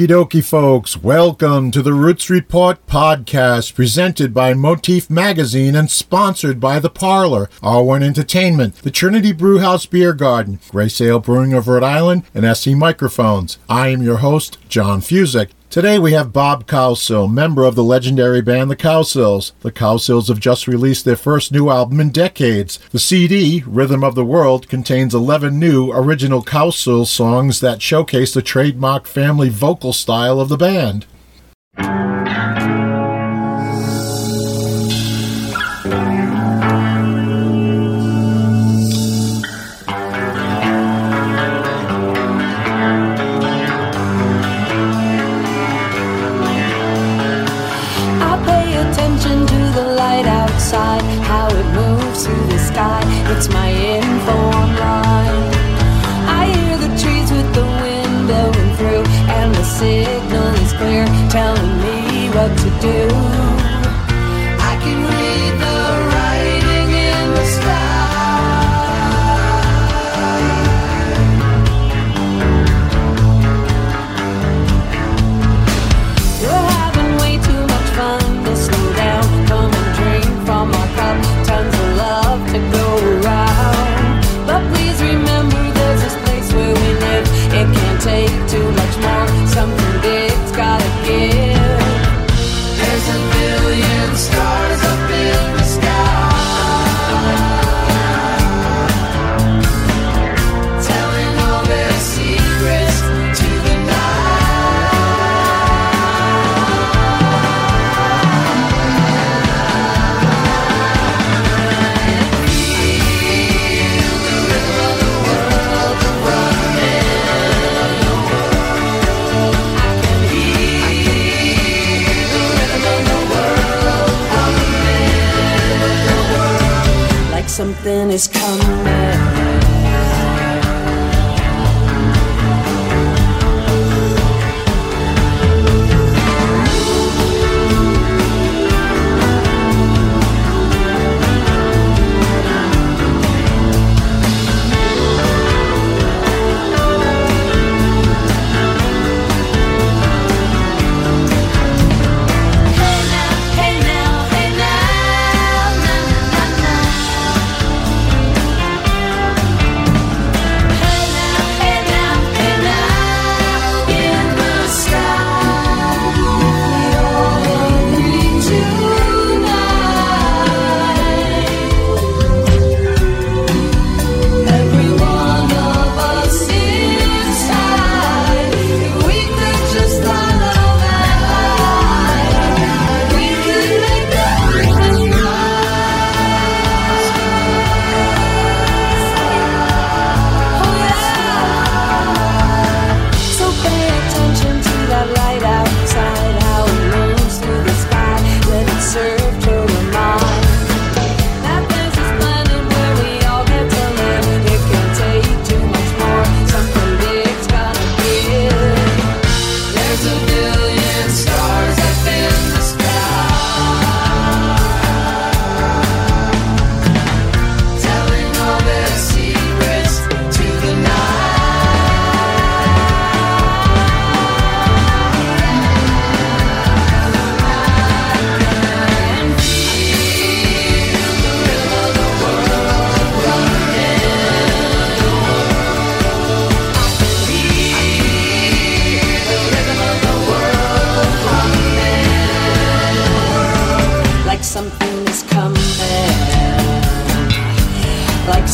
Okie dokie, folks. Welcome to the Roots Report podcast presented by Motif Magazine and sponsored by The Parlour, R1 Entertainment, the Trinity Brewhouse Beer Garden, Grey Sail Brewing of Rhode Island, and SE Microphones. I am your host, John Fuzek. Today we have Bob Cowsill, member of the legendary band The Cowsills. The Cowsills have just released their first new album in decades. The CD, Rhythm of the World, contains 11 new original Cowsill songs that showcase the trademark family vocal style of the band.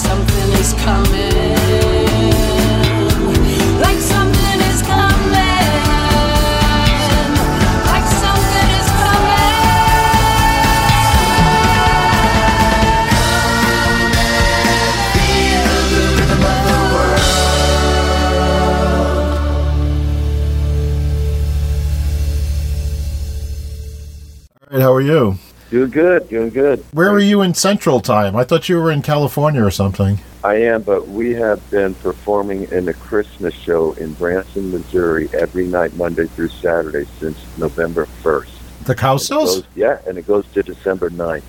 Something is coming. Like something is coming. How are you? Doing good, doing good. Where were you in Central Time? I thought you were in California or something. I am, but we have been performing in a Christmas show in Branson, Missouri every night, Monday through Saturday, since November 1st. The Cowsills? Goes, yeah, and it goes to December 9th.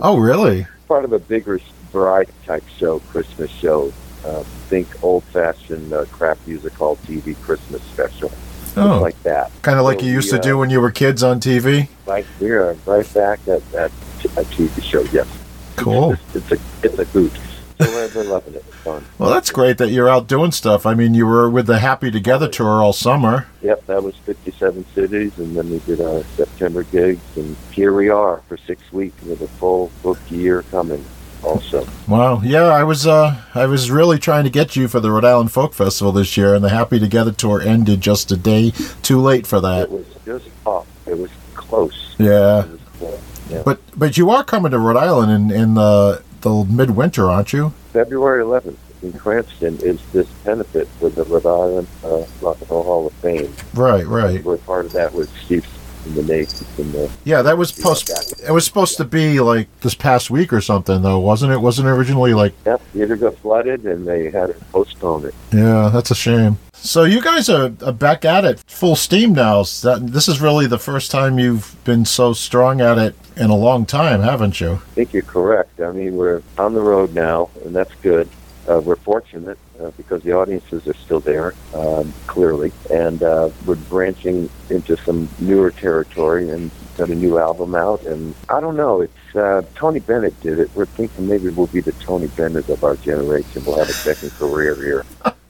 Oh, really? Part of a bigger variety type show, Christmas show. Uh, think old fashioned uh, Kraft music hall TV Christmas special. Oh. like that. Kind of like So you used we, to do uh, when you were kids on TV. Right, we are right back at that a TV show. Yes, Cool. It's, it's a it's a hoot. So we're, we're loving it. It's fun. Well, that's great that you're out doing stuff. I mean, you were with the Happy Together tour all summer. Yep, that was 57 cities, and then we did our September gigs, and here we are for six weeks with a full book year coming. Also, Wow. Yeah, I was uh I was really trying to get you for the Rhode Island Folk Festival this year and the Happy Together tour ended just a day too late for that. it was just off. It was close. Yeah. Was close. Yeah. But but you are coming to Rhode Island in in the the midwinter, aren't you? February 11th in Cranston is this benefit with the Rhode Island uh, Rock and Roll Hall of Fame. Right, right. We're part of that with Steve and the Nate and the Yeah, that was post it was supposed to be like this past week or something though, wasn't it? Wasn't it originally like Yep, theater got flooded and they had to postpone it. Yeah, that's a shame. So you guys are, back at it full steam now. This is really the first time you've been so strong at it in a long time, haven't you? I think you're correct. I mean, we're on the road now, and that's good. Uh, we're fortunate uh, because the audiences are still there, um, clearly, and uh, we're branching into some newer territory and got a new album out. And I don't know, it's uh, Tony Bennett did it. We're thinking maybe we'll be the Tony Bennett of our generation. We'll have a second career here.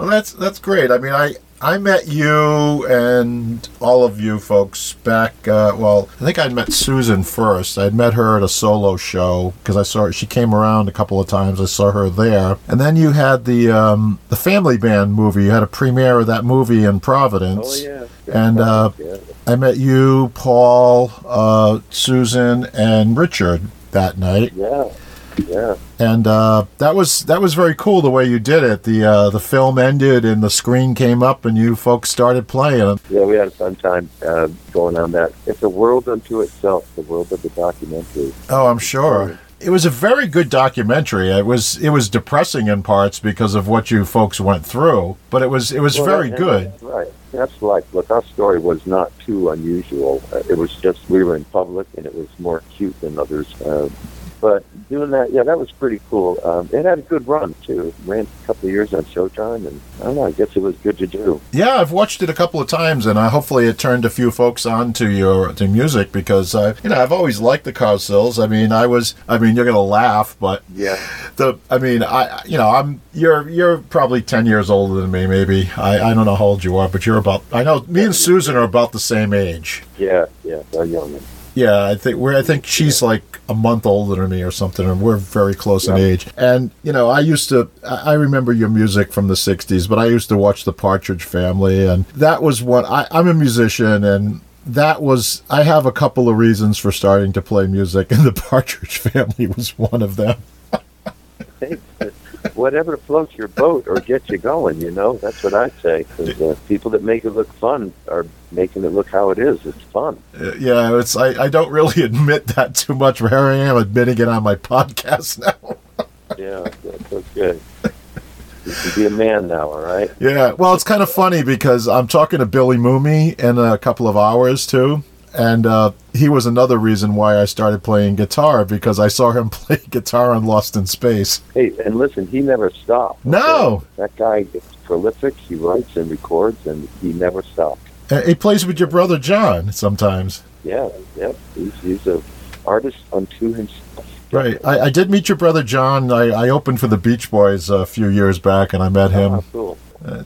Well, that's that's great. I mean, I I met you and all of you folks back. Uh, well, I think I met Susan first. I'd met her at a solo show because I saw her. She came around a couple of times. I saw her there, and then you had the um, the Family Band movie. You had a premiere of that movie in Providence. Oh yeah, And, uh, yeah. I met you, Paul, uh, Susan, and Richard that night, yeah, yeah. and uh, that was that was very cool the way you did it. The uh, the film ended and the screen came up, and you folks started playing. Yeah, we had a fun time uh, going on that. It's a world unto itself, the world of the documentary. Oh, I'm sure. It was a very good documentary. It was it was depressing in parts because of what you folks went through, but it was it was Well, very good. Right. That's like, look, our story was not too unusual. Uh, it was just we were in public and it was more cute than others. Uh, but doing that, yeah, that was pretty cool. Um, it had a good run, too. Ran a couple of years on Showtime, and I don't know, I guess it was good to do. Yeah, I've watched it a couple of times, and uh, hopefully it turned a few folks on to your to music because uh, you know I've always liked the Cowsills. I mean, I was I mean you're gonna laugh, but Yeah. the I mean I you know I'm you're you're probably ten years older than me maybe I I don't know how old you are, but you're about I know me and Susan are about the same age. Yeah, yeah, they're young. Yeah, I think we're. I think she's like a month older than me or something, and we're very close in age. And you know, I used to. I I remember your music from the '60s, but I used to watch the Partridge Family, and that was what I, I'm a musician, and that was. I have a couple of reasons for starting to play music, and the Partridge Family was one of them. Whatever floats your boat or gets you going, you know, that's what I say. 'Cause, uh, people that make it look fun are making it look how it is. It's fun. Uh, Yeah, it's. I, I don't really admit that too much, here I am admitting it on my podcast now. Yeah, that's okay. You can be a man now, all right? Yeah, well, it's kind of funny because I'm talking to Billy Mumy in a couple of hours too, and uh, he was another reason why I started playing guitar because I saw him play guitar on Lost in Space. Hey, and listen, he never stopped. No. That guy is prolific. He writes and records, and he never stopped. Uh, He plays with your brother John sometimes. Yeah, yep. He's, he's a artist unto himself. Right. I, I did meet your brother John. I, I opened for the Beach Boys a few years back, and I met him. Oh, cool.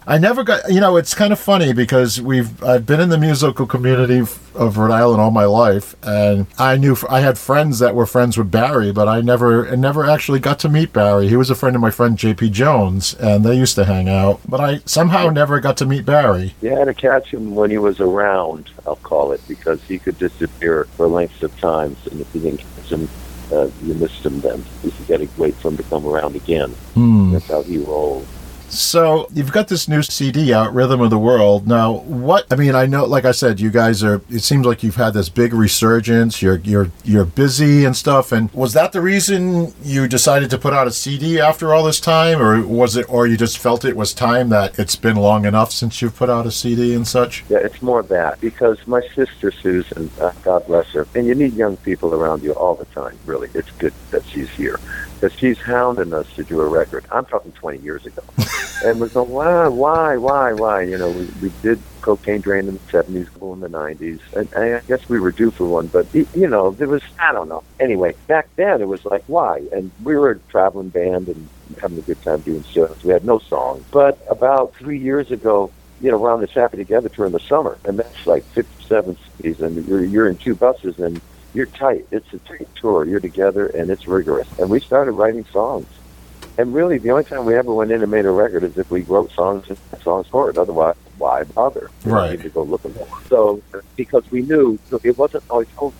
I never got. You know, it's kind of funny because we've I've been in the musical community f- of Rhode Island all my life, and I knew I had friends that were friends with Barry, but I never I never actually got to meet Barry. He was a friend of my friend J.P. Jones, and they used to hang out, but I somehow never got to meet Barry. You had to catch him when he was around, I'll call it, because he could disappear for lengths of times, and if you didn't catch him, uh, you missed him then. You got to wait for him to come around again. Hmm. That's how he rolled. So you've got this new CD out, Rhythm of the World. Now, what I mean, I know, like I said, you guys are. It seems like you've had this big resurgence. You're you're you're busy and stuff. And was that the reason you decided to put out a CD after all this time, or was it, or you just felt it was time that it's been long enough since you've put out a CD and such? Yeah, it's more that because my sister Susan, uh, God bless her, and you need young people around you all the time. Really, it's good that she's here because she's hounding us to do a record. I'm talking 20 years ago, and we're going, why, why, why, why? You know, we, we did Cocaine Drain in the 70s, in the 90s, and I guess we were due for one, but you know, there was I don't know. Anyway, back then it was like why, and we were a traveling band and having a good time doing shows. We had no songs, but about three years ago. You know, we're on this Happy Together tour in the summer, and that's like 57 cities, and you're you're in two buses, and you're tight. It's a tight tour. You're together, and it's rigorous. And we started writing songs. And really, the only time we ever went in and made a record is if we wrote songs and songs for it. Otherwise, why bother? Right. need to go looking. So, because we knew it wasn't always, oh,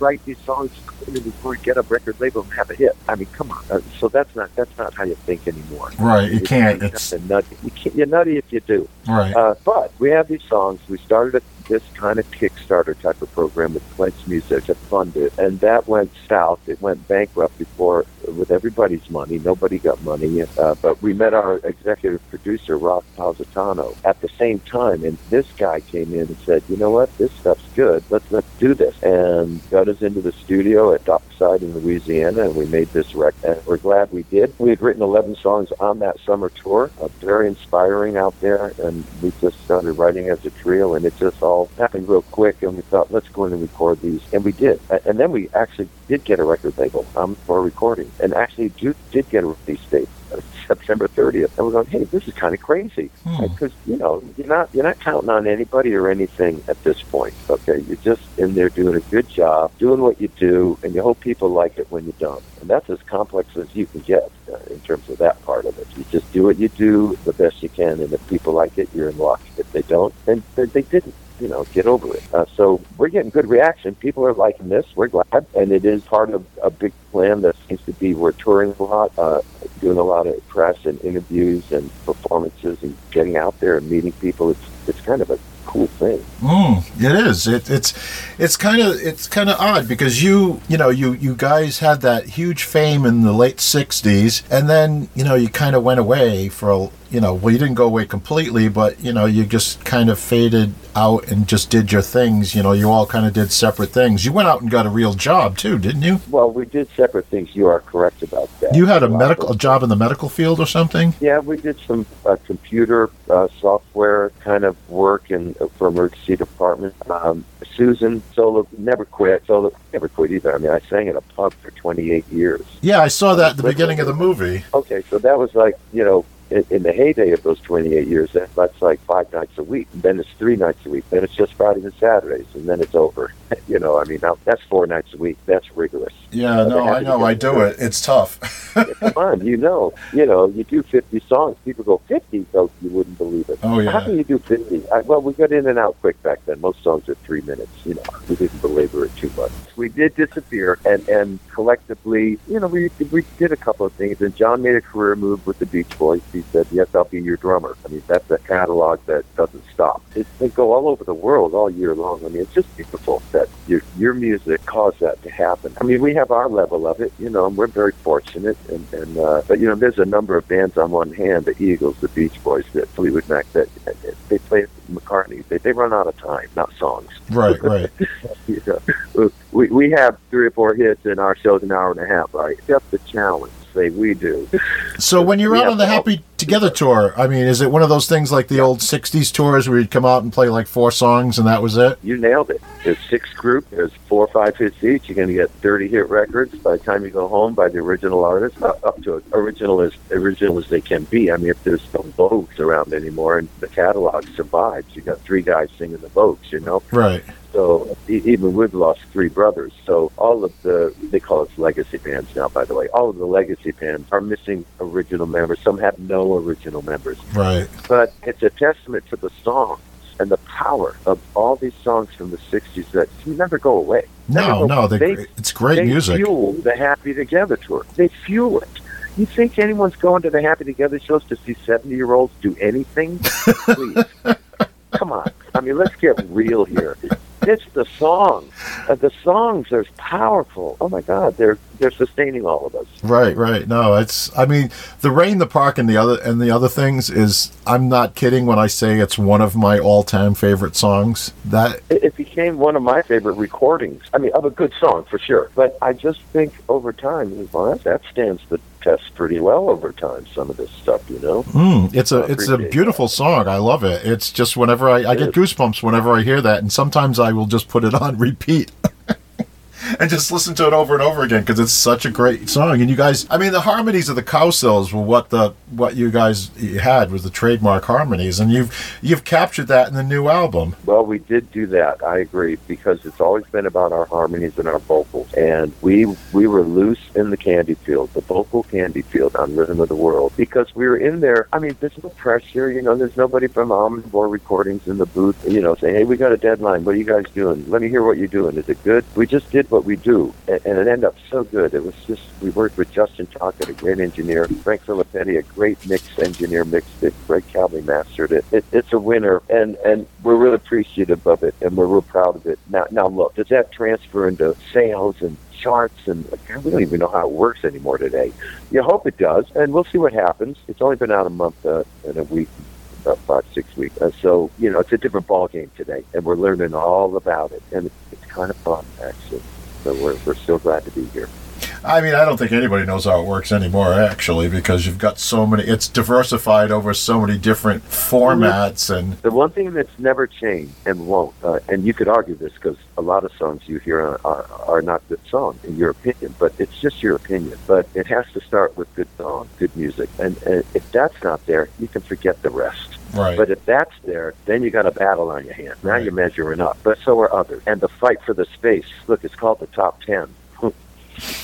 write these songs before we get a record label and have a hit. I mean, come on. Uh, so that's not that's not how you think anymore. Right. You can't. You're It's nutty. You can't, you're nutty if you do. right. Uh, but we have these songs. We started a, this kind of Kickstarter type of program with Clinch Music to fund it, and that went south. It went bankrupt before with everybody's money. Nobody got money, uh, but we met our executive producer Ross Positano at the same time, and this guy came in and said, "You know what? This stuff's good. Let's let's do this." And got us into the studio at Dockside in Louisiana, and we made this record. And we're glad we did. We had written 11 songs on that summer tour, uh, very inspiring out there, and we just started writing as a trio, and it just all happened real quick. And we thought, let's go in and record these, and we did. And then we actually did get a record label um, for recording, and actually Duke did get a release date. uh, September 30th, and we're going, hey, this is kind of crazy Hmm. because you know you're not you're not counting on anybody or anything at this point. Okay, you're just in there doing a good job, doing what you do, and you hope people like it when you don't. And that's as complex as you can get uh, in terms of that part of it. You just do what you do the best you can, and if people like it, you're in luck. If they don't, then then they didn't. You know, get over it. Uh, so we're getting good reaction. People are liking this. We're glad, and it is part of a big plan that seems to be we're touring a lot, uh, doing a lot of press and interviews and performances, and getting out there and meeting people. It's it's kind of a cool thing. Mm, it is. It, it's it's kind of it's kind of odd because you you know you you guys had that huge fame in the late '60s, and then you know you kind of went away for a you know well you didn't go away completely, but you know you just kind of faded out and just did your things. You know you all kind of did separate things. You went out and got a real job too, didn't you? Well, we did separate things. You are correct about that. You had a medical a job in the medical field or something. Yeah, we did some uh, computer uh, software kind of work in for emergency department. Um, Susan Solo never quit. Solo never quit either. I mean, I sang in a pub for 28 years. Yeah, I saw that at the beginning of the movie. Okay, so that was like you know. In, in the heyday of those 28 years, that, that's like five nights a week. And Then it's three nights a week. Then it's just Fridays and Saturdays, and then it's over. you know, I mean, now that's four nights a week. That's rigorous. Yeah, no, I know, I do it. It's tough. Come on, you know, you know, you do 50 songs. People go 50, so you wouldn't believe it. Oh yeah. How can you do 50? I, well, we got in and out quick back then. Most songs are three minutes. You know, we didn't belabor it too much. We did disappear, and and collectively, you know, we we did a couple of things. And John made a career move with the Beach Boys. He said, "Yes, I'll be your drummer." I mean, that's a catalog that doesn't stop. It, they go all over the world all year long. I mean, it's just beautiful that your your music caused that to happen. I mean, we have our level of it, you know, and we're very fortunate. And, and uh, but you know, there's a number of bands on one hand, the Eagles, the Beach Boys, the Fleetwood Mac, that they play McCartney. They, they run out of time, not songs. Right, right. You know, we we have three or four hits, and our show's an hour and a half, right? That's the challenge. Say we do. So when you're out on the to. Happy Together tour, I mean, is it one of those things like the old '60s tours where you'd come out and play like four songs and that was it? You nailed it. There's six group. There's four or five hits each. You're going to get 30 hit records by the time you go home by the original artist, up to original as original as they can be. I mean, if there's no Vogues around anymore and the catalog survives, you got three guys singing the Vogues, you know. Right. So even we've lost three brothers. So all of the they call us legacy bands now. By the way, all of the legacy bands are missing original members. Some have no original members Right. but it's a testament to the songs and the power of all these songs from the 60s that never go away. Never No, go- no, they, they, it's great they music. They fuel the Happy Together tour. They fuel it. You think anyone's going to the Happy Together shows to see 70 year olds do anything? Please. Come on. I mean, let's get real here. it's the songs. Uh, the songs are powerful. Oh my God, they're they're sustaining all of us. Right, right. No, it's. I mean, the rain, the park, and the other and the other things is. I'm not kidding when I say it's one of my all-time favorite songs. That It, it became one of my favorite recordings. I mean, of a good song for sure. But I just think over time, well, that, that stands the test pretty well over time. Some of this stuff, you know. mm, it's a it's a beautiful song. I love it. It's just whenever I, I get goosebumps whenever I hear that, and sometimes I will just put it on repeat. And just listen to it over and over again because it's such a great song. And you guys, I mean, the harmonies of the Cowsills were what the what you guys had was the trademark harmonies, and you've you've captured that in the new album. Well, we did do that. I agree because it's always been about our harmonies and our vocals, and we we were loose in the candy field, the vocal candy field on Rhythm of the World, because we were in there. I mean, there's no pressure, you know. There's nobody from Omnivore Recordings in the booth, you know, saying, "Hey, we got a deadline. What are you guys doing? Let me hear what you're doing. Is it good?" We just did what we do, and, it ended up so good. It was just we worked with Justin Talkett, a great engineer, Frank Filippetti, a great mix engineer, mixed it. Greg Calbi mastered it. it. It's a winner, and and we're real appreciative of it, and we're real proud of it. Now, now look, does that transfer into sales and charts and like, we don't even know how it works anymore today. You hope it does, and we'll see what happens. It's only been out a month uh, and a week, about five six weeks. Uh, so you know, it's a different ball game today, and we're learning all about it, and it's kind of fun actually. So we're we're still glad to be here. I mean, I don't think anybody knows how it works anymore, actually, because you've got so many. It's diversified over so many different formats, and The one thing that's never changed and won't, uh, and you could argue this because a lot of songs you hear are, are, are not good songs in your opinion, but it's just your opinion. But it has to start with good song, good music, and, and if that's not there, you can forget the rest. Right. But if that's there, then you got a battle on your hands. Now Right. you're measuring up. But so are others. And the fight for the space. Look, it's called the top ten.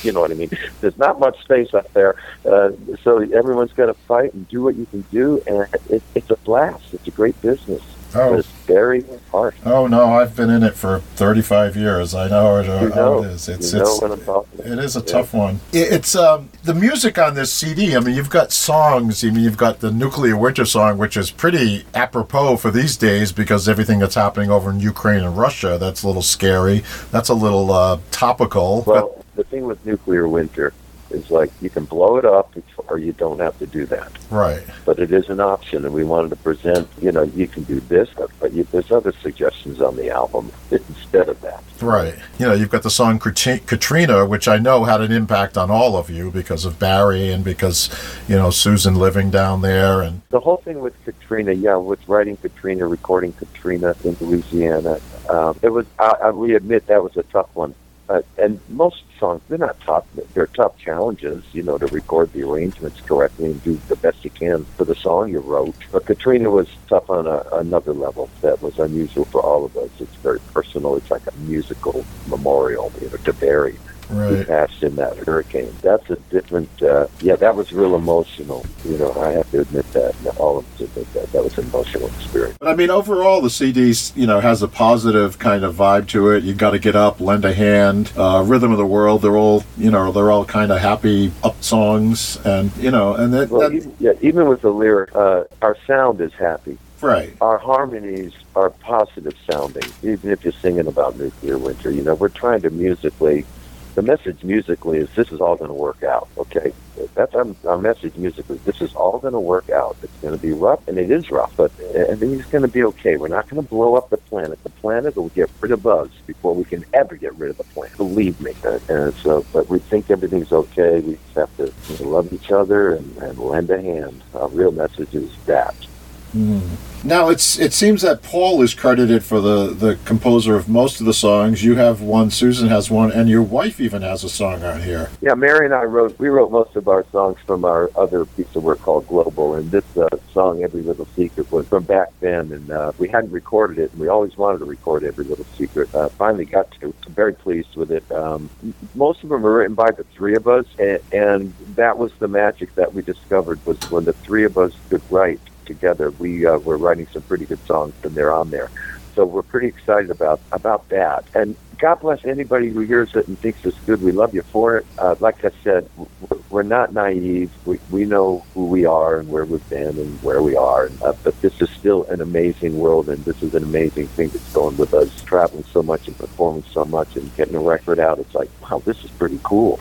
you know what I mean? There's not much space up there, uh, so everyone's got to fight and do what you can do, and it, it's a blast. It's a great business. But oh, it's very hard. oh no, I've been in it for 35 years. I know, it, You how know, it is. It's you know it's it is a Yeah. tough one. It's um, the music on this CD. I mean, you've got songs. I mean, you've got the Nuclear Winter song, which is pretty apropos for these days because everything that's happening over in Ukraine and Russia. That's a little scary. That's a little uh, topical. Well, the thing with nuclear winter is like you can blow it up, or you don't have to do that. right. but it is an option, and we wanted to present. You know, you can do this, but, but you, there's other suggestions on the album instead of that. Right. You know, you've got the song Katrina, which I know had an impact on all of you because of Barry and because, you know, Susan living down there. And The whole thing with Katrina, yeah, with writing Katrina, recording Katrina in Louisiana, um, it was. I, I, we admit that was a tough one. Uh, and most songs, they're not tough. They're tough challenges, you know, to record the arrangements correctly and do the best you can for the song you wrote. But Katrina was tough on a, another level that was unusual for all of us. It's very personal. It's like a musical memorial, you know, to Barry right. passed in that hurricane. That's a different, uh, yeah, that was real emotional. You know, I have to admit that. All of us admit that. That was an emotional experience. But I mean, overall, the CD, you know, has a positive kind of vibe to it. You got to get up, lend a hand, uh, rhythm of the world. They're all, you know, they're all kind of happy up songs, and you know, and that, Well, that yeah, even with the lyric, uh, our sound is happy. right, Our harmonies are positive sounding, even if you're singing about nuclear winter. You know, we're trying to musically, the message musically is this is all going to work out, okay? That's our, our message musically. This is all going to work out. It's going to be rough, and it is rough, but everything's going to be okay. We're not going to blow up the planet. The planet will get rid of us before we can ever get rid of the planet. Believe me. And, so, but we think everything's okay. We just have to love each other and, and lend a hand. Our real message is that. Now it's it seems that Paul is credited for the the composer of most of the songs. You have one, Susan has one, and your wife even has a song on here. Yeah, Mary and I wrote. We wrote most of our songs from our other piece of work called Global, and this uh, song, "Every Little Secret," was from back then, and uh, we hadn't recorded it, and we always wanted to record "Every Little Secret." Uh, finally got to. Very pleased with it. Um, most of them are written by the three of us, and, and that was the magic that we discovered was when the three of us could write together, we uh, were writing some pretty good songs, and they're on there. So we're pretty excited about about that. And God bless anybody who hears it and thinks it's good. We love you for it. Uh, like I said, we're not naive. We, we know who we are and where we've been and where we are. And, uh, but this is still an amazing world, and this is an amazing thing that's going with us, traveling so much and performing so much and getting a record out. It's like, wow, this is pretty cool.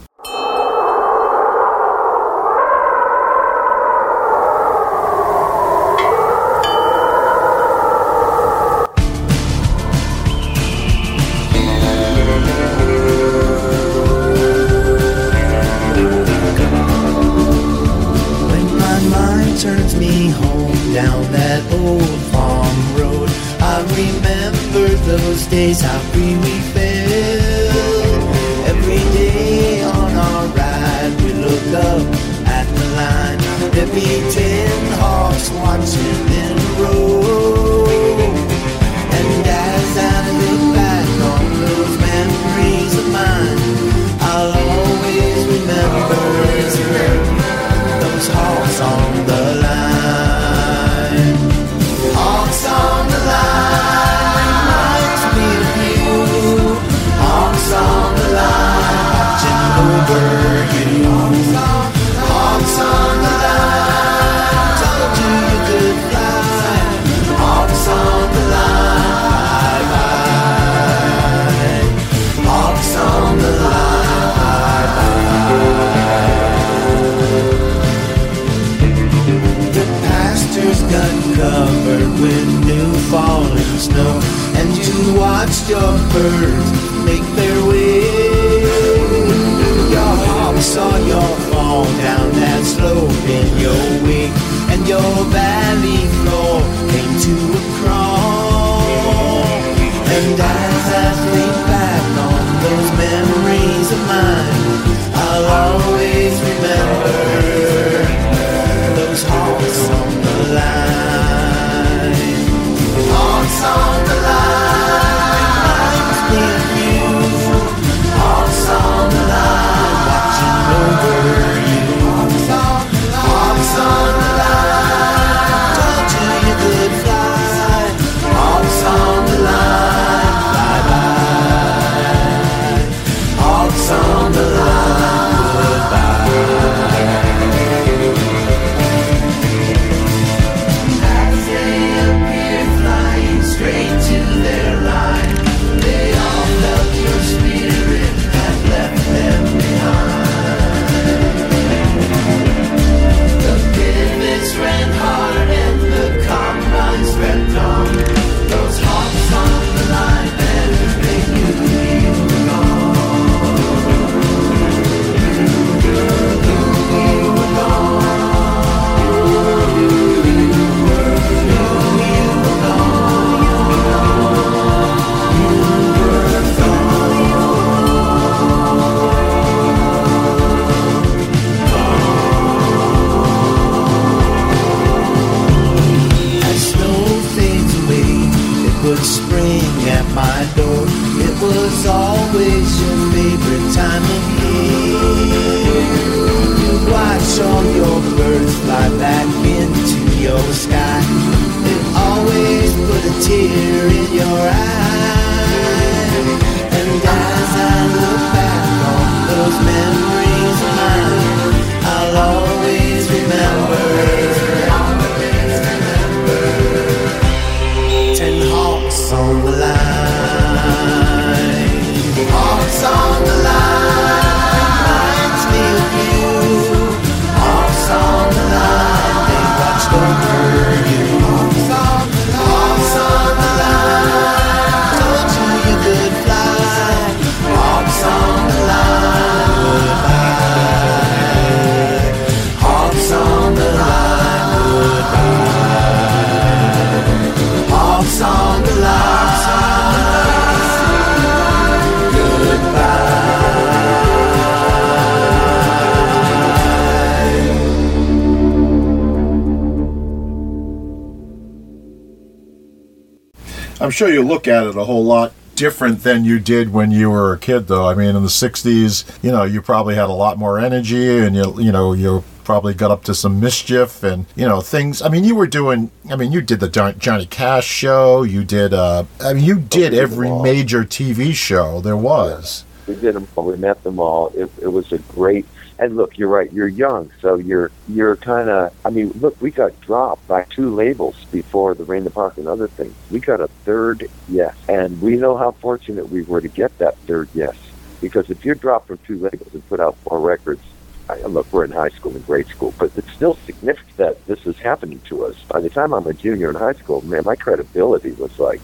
I'm sure you look at it a whole lot different than you did when you were a kid though. I mean in the 60s you know you probably had a lot more energy and you you know you probably got up to some mischief and you know things. I mean you were doing i mean you did the johnny cash show. You did uh i mean you did every major tv show there was. Yeah. we did them all. We met them all. It, it was a great and look, you're right. You're young, so you're you're kind of. I mean, look, we got dropped by two labels before the Rain the Park and other things. We got a third yes, and we know how fortunate we were to get that third yes. Because if you're dropped from two labels and put out four records, I, look, we're in high school and grade school, but it's still significant that this is happening to us. By the time I'm a junior in high school, man, my credibility was like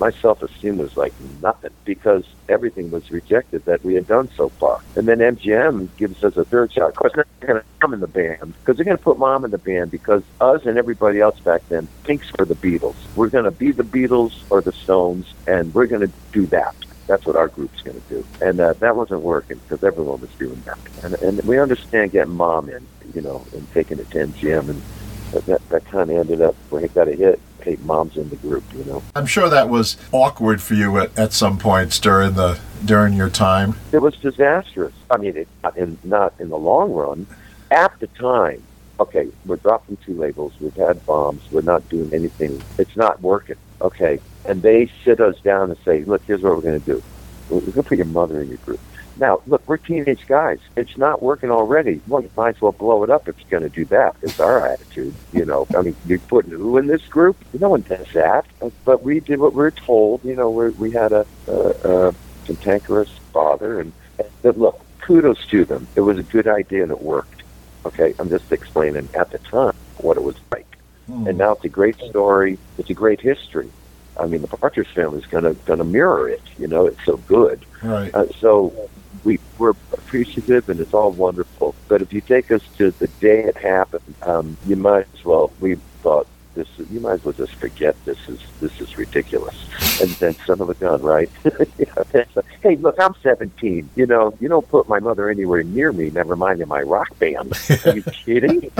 my self-esteem was like nothing because everything was rejected that we had done so far. And then MGM gives us a third shot. Of course, they're going to come in the band because they're going to put mom in the band because us and everybody else back then thinks we're the Beatles. We're going to be the Beatles or the Stones, and we're going to do that. That's what our group's going to do. And uh, that wasn't working because everyone was doing that. And, and we understand getting mom in, you know, and taking it to MGM. And that, that, kind of ended up when it got a hit. Hey, mom's in the group, you know. I'm sure that was awkward for you at, at some points during the during your time. it was disastrous. I mean, it, in, not in the long run. At the time, okay, we're dropping two labels. We've had bombs. We're not doing anything. It's not working. Okay, and they sit us down and say, "Look, here's what we're going to do. We're going to put your mother in your group." Now, look, we're teenage guys. It's not working already. Well, you might as well blow it up if you're going to do that. It's our attitude, you know. I mean, you're putting who in this group? No one does that. But we did what we were told. You know, we we had a, a, a cantankerous father, and, and but look, kudos to them. It was a good idea and it worked. Okay, I'm just explaining at the time what it was like, and now it's a great story. It's a great history. I mean, the Partridge Family is gonna gonna mirror it. You know, it's so good. Right. Uh, so we we're appreciative, and it's all wonderful. But if you take us to the day it happened, um, you might as well. We thought this. You might as well just forget this is this is ridiculous. And then son of a gun, right? Yeah. hey, look, I'm 17. You know, you don't put my mother anywhere near me. Never mind in my rock band. Are you kidding?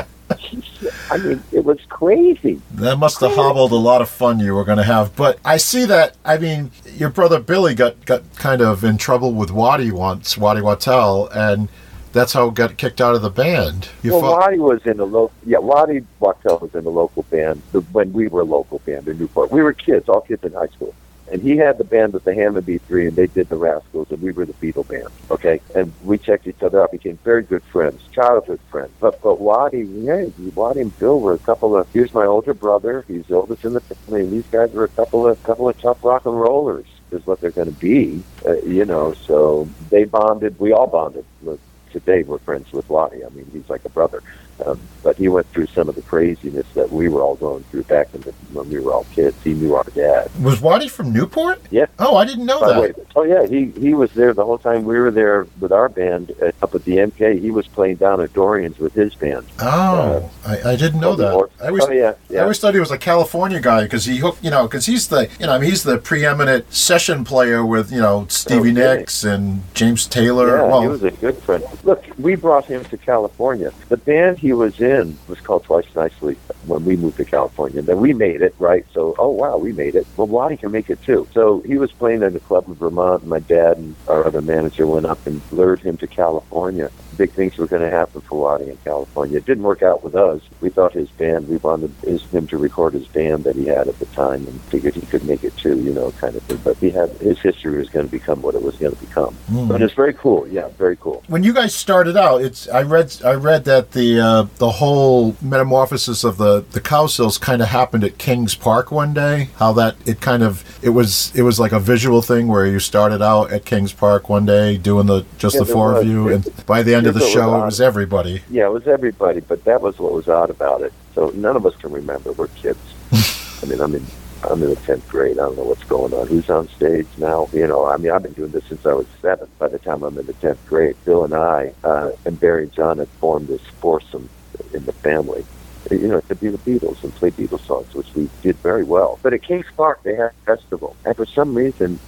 I mean, it was crazy. That must have hobbled a lot of fun you were going to have. But I see that. I mean, your brother Billy got, got kind of in trouble with Waddy once, Waddy Wachtel, and that's how he got kicked out of the band. You well, fought- Waddy was in the local. Yeah, Waddy Wachtel was in the local band the, when we were a local band in Newport. We were kids, all kids in high school, and he had the band with the Hammond B3, and they did the Rascals, and we were the Beatle band. Okay, and we checked each other out, became very good friends, childhood friends. But but Waddy, yeah, Waddy and Bill were a couple of. Here's my older brother. He's the oldest in the family. And these guys were a couple of couple of tough rock and rollers. Is what they're going to be, uh, you know. So they bonded. We all bonded. Look, today we're friends with Waddy. I mean, he's like a brother. Um, but he went through some of the craziness that we were all going through back in the, when we were all kids. He knew our dad. was Waddy from Newport? Yeah. Oh, I didn't know By that. way, oh yeah, he he was there the whole time we were there with our band uh, up at the MK. He was playing down at Dorian's with his band. Oh, I, I didn't know that. I always, oh yeah, I always thought he was a California guy because he hooked, you know, because he's the, you know, I mean, he's the preeminent session player with, you know, Stevie Oh, kidding. Nicks and James Taylor. Yeah, well, he was a good friend. Look, we brought him to California. The band he was in was called Twice Nicely when we moved to California. Then we made it, right? So, oh wow, we made it. Well, Waddy can make it too. So he was playing at a club in Vermont, and my dad and our other manager went up and lured him to California. Big things were going to happen for Waddy in California. It didn't work out with us. We thought his band, we wanted his, him to record his band that he had at the time, and figured he could make it too, you know, kind of thing. But he had his history was going to become what it was going to become. But it's very cool. Yeah, very cool. when you guys started out, it's I read I read that the uh, Uh, the whole metamorphosis of the the Cowsills kind of happened at Kings Park one day. How that it kind of it was it was like a visual thing where you started out at Kings Park one day doing the just Yeah, the four of you, and by the end of the show, was it was everybody. Yeah, it was everybody, but that was what was odd about it. So none of us can remember. We're kids. I mean, I'm in I'm in the tenth grade. I don't know what's going on. Who's on stage now? You know, I mean, I've been doing this since I was seven. By the time I'm in the tenth grade, Bill and I uh, and Barry and John had formed this foursome in the family. You know, to be the Beatles and play Beatles songs, which we did very well. But at Kings Park, they had a festival, and for some reason,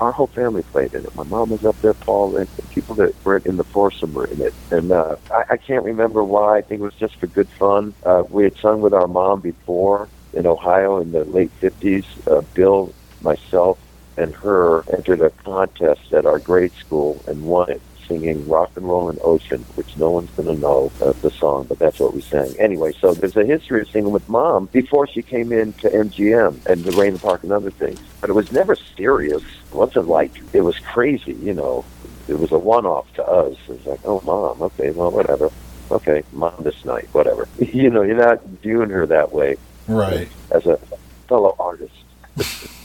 our whole family played in it. My mom was up there, Paul, and the people that were in the foursome were in it. And uh, I, I can't remember why. I think it was just for good fun. Uh, we had sung with our mom before in Ohio in the late 50s. Uh, Bill, myself, and her entered a contest at our grade school and won it. singing "Rock and Roll and Ocean," which no one's going to know uh, the song, but that's what we sang. Anyway, so there's a history of singing with mom before she came into MGM and the Rain Park and other things. But it was never serious. It wasn't like it was crazy, you know. It was a one-off to us. It was like, oh, mom, okay, well, whatever. Okay, mom this night, whatever. you know, you're not viewing her that way Right. as a fellow artist.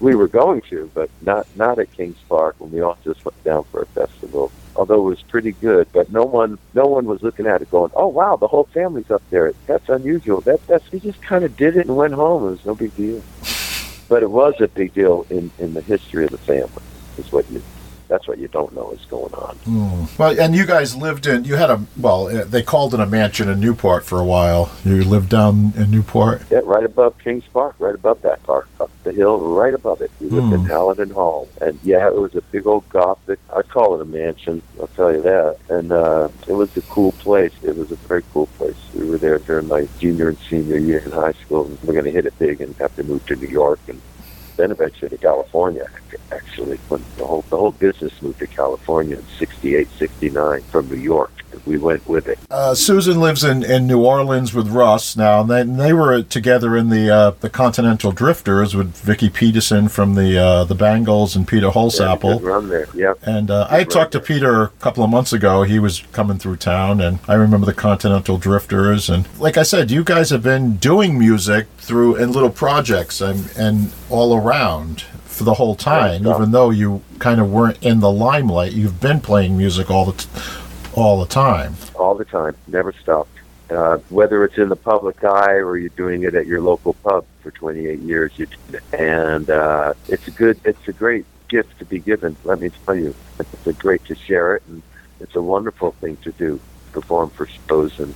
we were going to, but not not at Kings Park when we all just went down for a festival. Although it was pretty good, but no one no one was looking at it going, "Oh wow, the whole family's up there. That's unusual." That that's we just kind of did it and went home. It was no big deal. But it was a big deal in in the history of the family. Is what you that's what you don't know is going on. Mm. Well, and you guys lived in, you had a, well, uh, they called it a mansion in Newport for a while. You lived down in Newport? Yeah, right above Kings Park, right above that park, up the hill, right above it. We lived in Hmm. Halidon Hall, and yeah, it was a big old gothic. I call it a mansion. I'll tell you that. And uh, it was a cool place. It was a very cool place. We were there during my junior and senior year in high school. and We're going to hit it big and have to move to New York and then eventually to California. Actually, when the whole the whole business moved to California in '68, '69 from New York, we went with it. Uh, Susan lives in, in New Orleans with Russ now, and they, and they were together in the uh, the Continental Drifters with Vicki Peterson from the uh, the Bangles and Peter Yeah, Holsapple. run there. Yep. And uh, I talked to Peter a couple of months ago. He was coming through town, and I remember the Continental Drifters. And like I said, you guys have been doing music through in little projects and and all around for the whole time, even though you kind of weren't in the limelight. You've been playing music all the t- all the time. all the time, never stopped. Uh, whether it's in the public eye or you're doing it at your local pub for 28 years, you and uh, it's a good, it's a great gift to be given. Let me tell you, it's a great to share it, and it's a wonderful thing to do, perform for shows and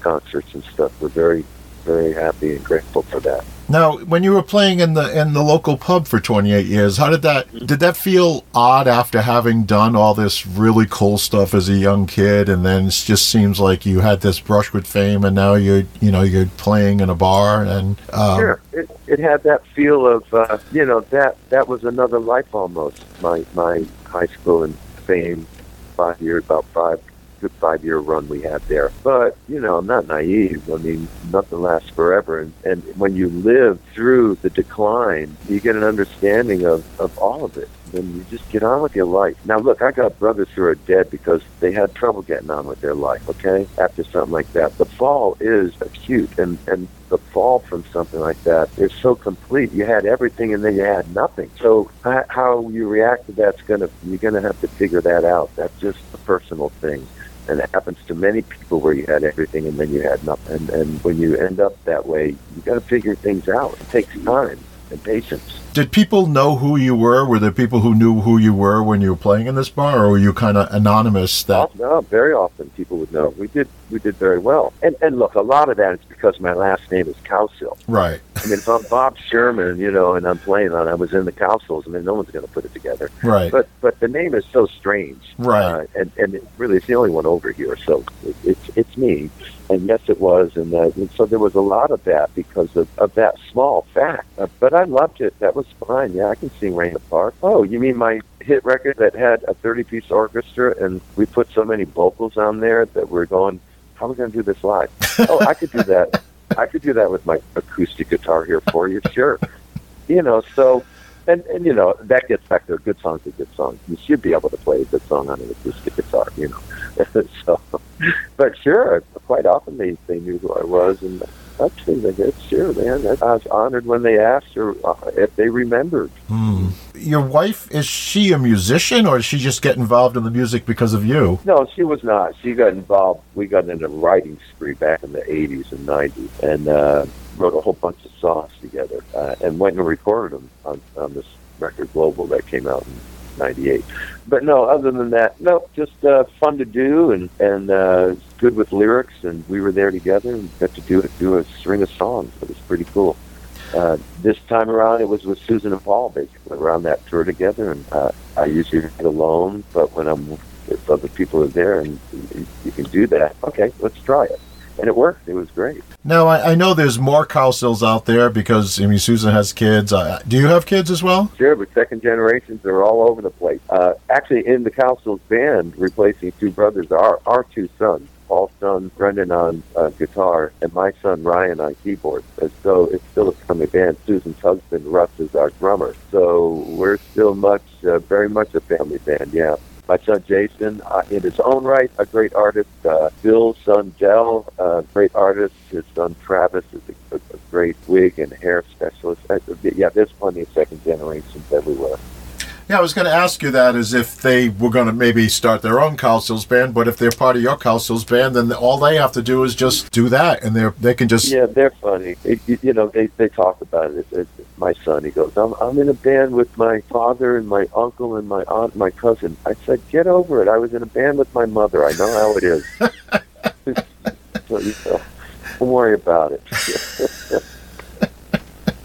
concerts and stuff. We're very, very happy and grateful for that. Now, when you were playing in the in the local pub for 28 years, how did that did that feel odd after having done all this really cool stuff as a young kid, and then it just seems like you had this brush with fame, and now you're you know you're playing in a bar, and um, Sure, it, it had that feel of uh, you know that that was another life almost. My my high school and fame, five years, about five good five year run we had there. But you know, I'm not naive. I mean, nothing lasts forever, and and when you live through the decline, you get an understanding of of all of it. Then you just get on with your life. Now, look, I got brothers who are dead because they had trouble getting on with their life. Okay, after something like that, the fall is acute, and and the fall from something like that is so complete. You had everything, and then you had nothing. So how, you react to that's gonna you're gonna have to figure that out. That's just a personal thing. And it happens to many people where you had everything and then you had nothing. And, and when you end up that way, you got to figure things out. It takes time and patience. did people know who you were? Were there people who knew who you were when you were playing in this bar, or were you kind of anonymous? That No, very often people would know. We did we did very well. And and look, a lot of that is because my last name is Cowsill. right, I mean, if I'm Bob Sherman, you know, and I'm playing on, I was in the Cowsills. I mean, no one's going to put it together. right, But but the name is so strange, Right. Uh, and and it really, it's the only one over here, so it, it's it's me. And yes, it was, and, uh, and so there was a lot of that because of, of that small fact. Uh, but I loved it. That was fine. Yeah, I can sing Rain Park. Oh, you mean my hit record that had a 30-piece orchestra, and we put so many vocals on there that we're going, how are we going to do this live? oh, I could do that. I could do that with my acoustic guitar here for you, sure. You know, so and and you know that gets back to a good song's a good song. You should be able to play a good song on an acoustic guitar, you know. so, but sure, quite often they they knew who I was, and actually the hits, sure, man. I was honored when they asked or uh, if they remembered. Hmm. Your wife is she a musician, or does she just get involved in the music because of you? No, she was not. She got involved. We got into a writing spree back in the 80s and 90s and uh, wrote a whole bunch of songs together uh, and went and recorded them on, on this record Global that came out in 98. But no, other than that, no, just uh, fun to do and, and uh, good with lyrics. And we were there together and got to do, it, do a string of songs. It was pretty cool. Uh, this time around, it was with Susan and Paul, basically. We're on that tour together, and uh, I usually write alone, but when I'm if other people are there and you can do that, okay, let's try it. And it worked. It was great. Now I, I know there's more Cowsills out there because I mean Susan has kids. Uh, do you have kids as well? Sure, but second generations are all over the place. Uh, actually, in the Cowsills band, replacing two brothers are our two sons. Paul's son Brendan on uh, guitar and my son Ryan on keyboard. And so it's still a family band. Susan's husband Russ is our drummer. So we're still much, uh, very much a family band. Yeah. My son Jason, uh, in his own right, a great artist. Uh, Bill's son Dell, a great artist. His son Travis is a, a, a great wig and hair specialist. Uh, yeah, there's plenty of second generations everywhere. Yeah, I was going to ask you that as if they were going to maybe start their own Cowsills band, but if they're part of your Cowsills band, then all they have to do is just do that, and they they can just Yeah, they're funny. It, you, you know, they they talk about it. It- it- My son, he goes, I'm I'm in a band with my father and my uncle and my aunt, and my cousin. I said, get over it. I was in a band with my mother. I know how it is. so you know, don't worry about it.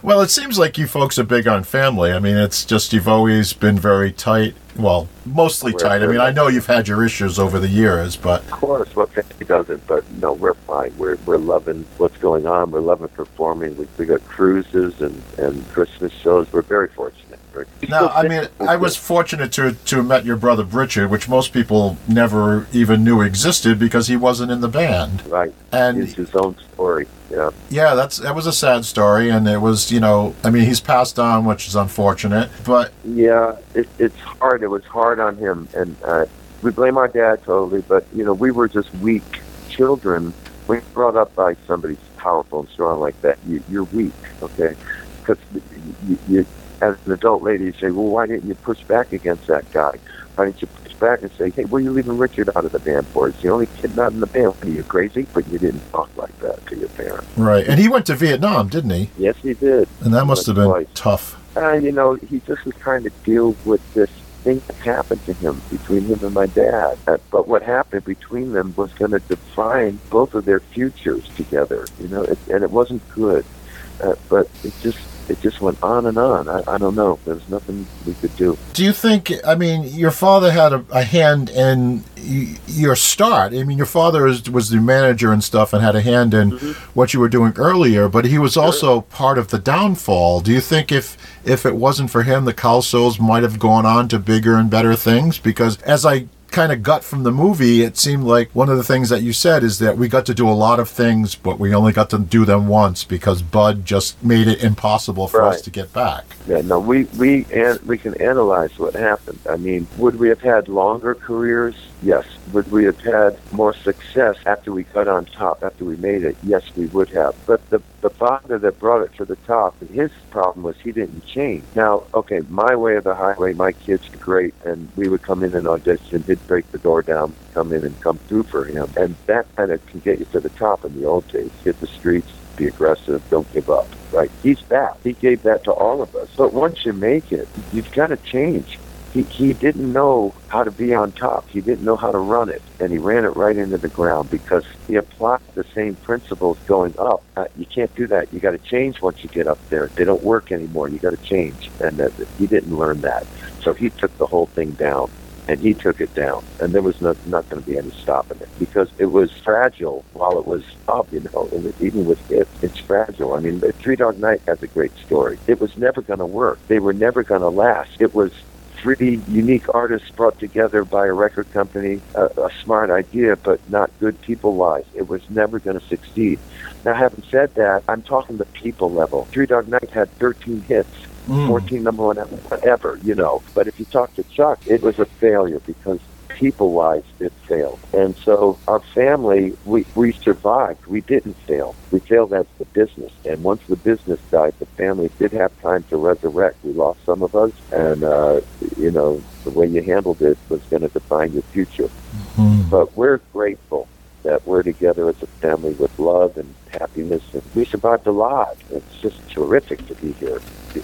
Well, it seems like you folks are big on family. I mean, it's just you've always been very tight. Well, mostly We're tight. I mean, I know you've had your issues over the years, but Of course, what family doesn't? But no, we're fine. We're we're loving what's going on. We're loving performing. We we got cruises and and Christmas shows. We're very fortunate. No, I mean, I was fortunate to to have met your brother Richard, which most people never even knew existed because he wasn't in the band. right. And It's his own story. Yeah. yeah, that's that was a sad story, and it was, you know, I mean, he's passed on, which is unfortunate, but Yeah, it, it's hard. It was hard on him, and uh, we blame our dad totally. But you know, we were just weak children. We were brought up by somebody powerful and strong like that. You, you're weak, okay? Because you, you, as an adult lady, you say, "Well, why didn't you push back against that guy? Why didn't you push back and say, hey, what are you leaving Richard out of the band for? It's the only kid not in the band. Are you crazy? But you didn't talk like that to your parents. right. And he went to Vietnam, didn't he? Yes, he did. And that must have been Twice. tough. Uh, you know, he just was trying to deal with this thing that happened to him between him and my dad. Uh, but what happened between them was going to define both of their futures together. You know, it, and it wasn't good. Uh, but it just it just went on and on. I, I don't know. There was nothing we could do. Do you think? I mean, your father had a, a hand in y- your start. I mean, your father is, was the manager and stuff, and had a hand in mm-hmm. what you were doing earlier. But he was also part of the downfall. Do you think if if it wasn't for him, the Cowsills might have gone on to bigger and better things? Because as I kind of gut from the movie, it seemed like one of the things that you said is that we got to do a lot of things, but we only got to do them once because Bud just made it impossible for us to get back. Yeah, no, we we and we can analyze what happened. I mean, would we have had longer careers? Yes. Would we have had more success after we got on top, after we made it? Yes, we would have. But the the father that brought it to the top, and his problem was he didn't change. Now, okay, my way of the highway, my kids are great, and we would come in and audition. He'd break the door down, come in and come through for him, and that kind of can get you to the top in the old days. Hit the streets, be aggressive, don't give up. Right? He's that. He gave that to all of us. But once you make it, you've got to change. He, he didn't know how to be on top. He didn't know how to run it, and he ran it right into the ground because he applied the same principles going up. Uh, you can't do that. You got to change once you get up there. They don't work anymore. You got to change, and uh, he didn't learn that. So he took the whole thing down, and he took it down, and there was no, not going to be any stopping it because it was fragile while it was up. You know, and even with it, it's fragile. I mean, Three Dog Night has a great story. It was never going to work. They were never going to last. It was three unique artists brought together by a record company, a, a smart idea, but not good people wise. It was never going to succeed. Now, having said that, I'm talking the people level. Three Dog Night had 13 hits. Mm. 14 number one whatever, you know. But if you talk to Chuck, it was a failure because people wise it failed. And so our family, we, we survived. We didn't fail. We failed as the business. And once the business died, the family did have time to resurrect. We lost some of us, and, uh, you know, the way you handled it was going to define your future. Mm. But we're grateful that we're together as a family with love and happiness, and we survived a lot. It's just terrific to be here,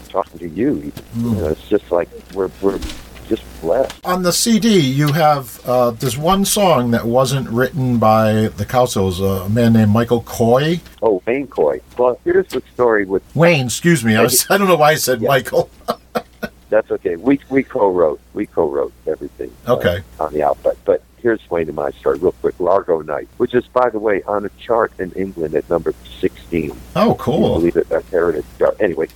talking to you. even. You know, it's just like we're we're just blessed. On the CD, you have uh, there's one song that wasn't written by the Cowsills, a man named Michael Coy. Oh, Wayne Coy. Well, here's the story with Wayne, excuse me. I, was, I don't know why I said Yeah. Michael. that's okay. We we co-wrote we co-wrote everything. uh, Okay. on the output, but here's Wayne and my story real quick. Largo Night, which is, by the way, on a chart in England at number 16. Oh, cool. believe it? A heritage chart. Anyway,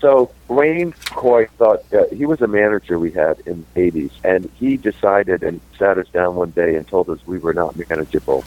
so Wayne Coy thought uh, he was a manager we had in the 80s, and he decided and sat us down one day and told us we were not manageable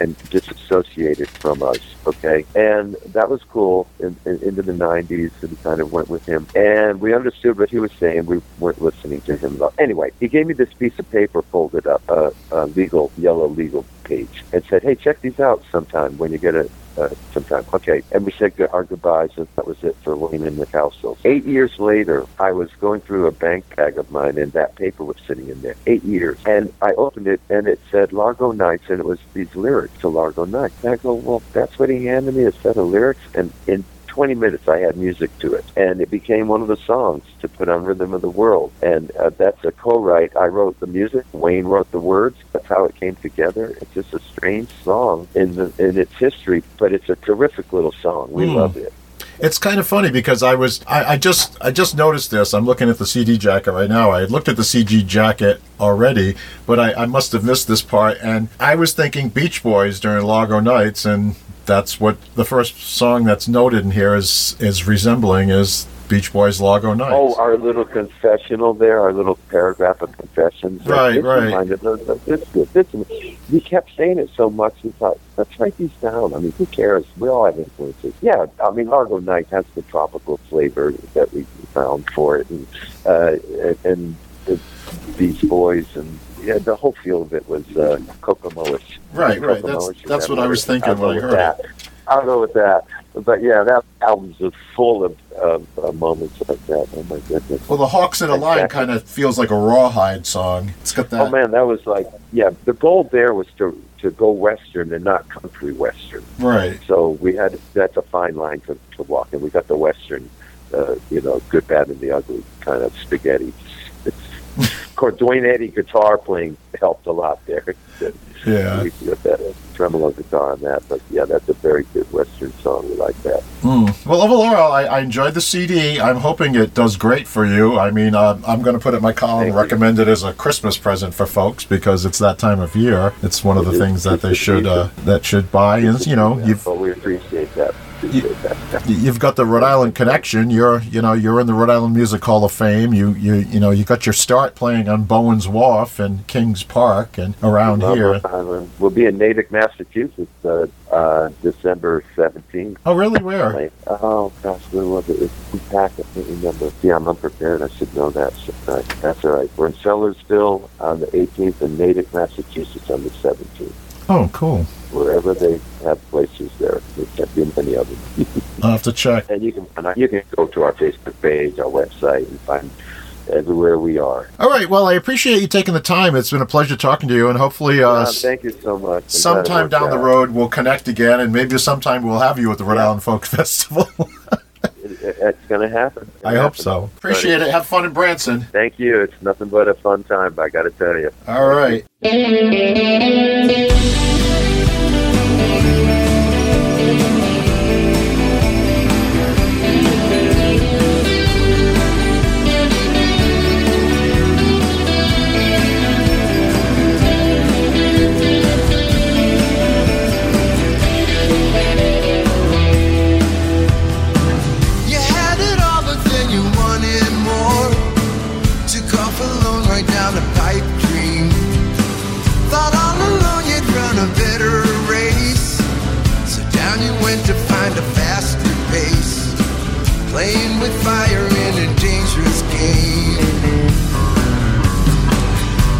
and disassociated from us. Okay, and that was cool. In, in, into the '90s, and kind of went with him, and we understood what he was saying. We weren't listening to him. Though. Anyway, he gave me this piece of paper folded up, uh, a legal yellow legal page, and said, "Hey, check these out sometime when you get a." Uh, sometime. Okay. And we said our goodbyes, and that was it for Wayne and the Cowsills. Eight years later, I was going through a bank bag of mine, and that paper was sitting in there. Eight years. And I opened it, and it said Largo Nights, and it was these lyrics to Largo Nights. And I go, well, that's what he handed me, a set of lyrics. And in 20 minutes, I had music to it. And it became one of the songs to put on Rhythm of the World. And uh, that's a co-write. I wrote the music. Wayne wrote the words. That's how it came together. It's just a strange song in the in its history, but it's a terrific little song. We Hmm. love it. It's kind of funny because I was I, I just I just noticed this. I'm looking at the CD jacket right now. I had looked at the CD jacket already, but I, I must have missed this part. And I was thinking Beach Boys during Largo Nights, and that's what the first song that's noted in here is is resembling is Beach Boys Largo Nights. Oh, our little confessional there, our little paragraph of confessions. Right, This right. reminded us of this. This, we kept saying it so much. We thought, let's write these down. I mean, who cares? We all have influences. Yeah, I mean, Largo Night has the tropical flavor that we found for it, and uh, and the Beach Boys and. Yeah, the whole feel of it was uh, Kokomo-ish. Right, right. That's- that's what I was thinking I'll when I heard that. I'll go with that. But yeah, that album's full of, of uh, moments like that. Oh my goodness. Well, the Hawks in a Line kind of feels like a rawhide song. It's got that. Oh man, that was like yeah. The goal there was to to go western and not country western. Right. So we had that's a fine line to, to walk, and we got the western, uh, you know, good, bad, and the ugly kind of spaghetti. Of course, Duane Eddy guitar playing helped a lot there. Yeah. we got that tremolo guitar on that, but yeah, that's a very good western song. We like that. Mm. Well, overall, I, I enjoyed the CD. I'm hoping it does great for you. I mean, uh, I'm going to put it in my column, Thank you. recommend it as a Christmas present for folks because it's that time of year. It's one of the is. things that they should uh, that should buy. And you know, Yeah, you've well, we appreciate that. Appreciate you've got the Rhode Island connection. You're you know you're in the Rhode Island Music Hall of Fame. You you you know you got your start playing on Bowen's Wharf and Kings Park and around here. We'll be in Natick, Massachusetts, uh, uh, December 17th. Oh, really? Where? Oh gosh, where was it? It's we packed. I can't remember. Yeah, I'm unprepared. I should know that. That's all right. We're in Sellersville on the 18th and Natick, Massachusetts on the 17th. Oh, cool. Wherever they have places there, there can't be many of them. I'll have to check. And you can and you can go to our Facebook page, our website, and find everywhere we are. All right. Well, I appreciate you taking the time. It's been a pleasure talking to you, and hopefully, uh, Uh, thank you so much. I'm glad it sometime down the road we'll connect again, and maybe sometime we'll have you at the Rhode Yeah. Island Folk Festival. It- it- it's going to happen. It's I gonna hope so. Appreciate it. Have fun in Branson. Thank you. It's nothing but a fun time. I got to tell you. All right. Playing with fire in a dangerous game.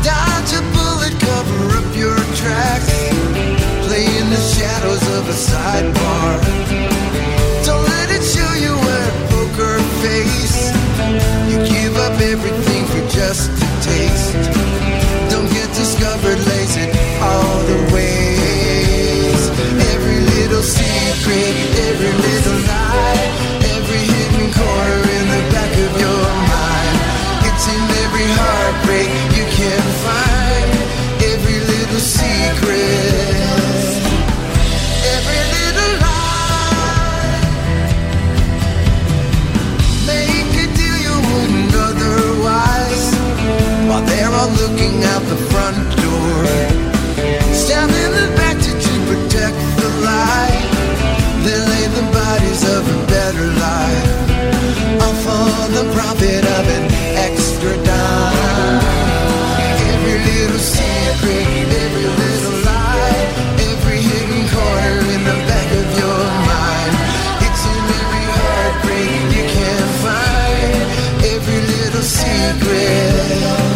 Dodge a bullet, cover up your tracks. Play in the shadows of a sidebar. all looking out the front door. Stabbing the back to, to protect the light. They lay the bodies of a better life. All for the profit of an extra dime. Every little secret, every little lie, every hidden corner in the back of your mind. It's in every heartbreak you can't find. Every little secret.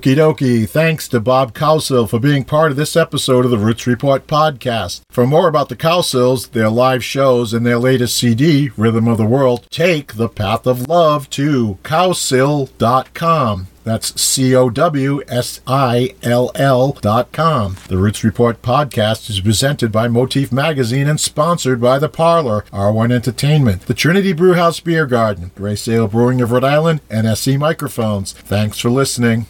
Okie dokie. Thanks to Bob Cowsill for being part of this episode of the Roots Report podcast. For more about the Cowsills, their live shows, and their latest CD, Rhythm of the World, take the Path of Love to cowsill.com. That's C O W S I L L dot com. The Roots Report podcast is presented by Motif Magazine and sponsored by The Parlour, R1 Entertainment, the Trinity Brewhouse Beer Garden, Grey Sail Brewing of Rhode Island, and SE Microphones. Thanks for listening.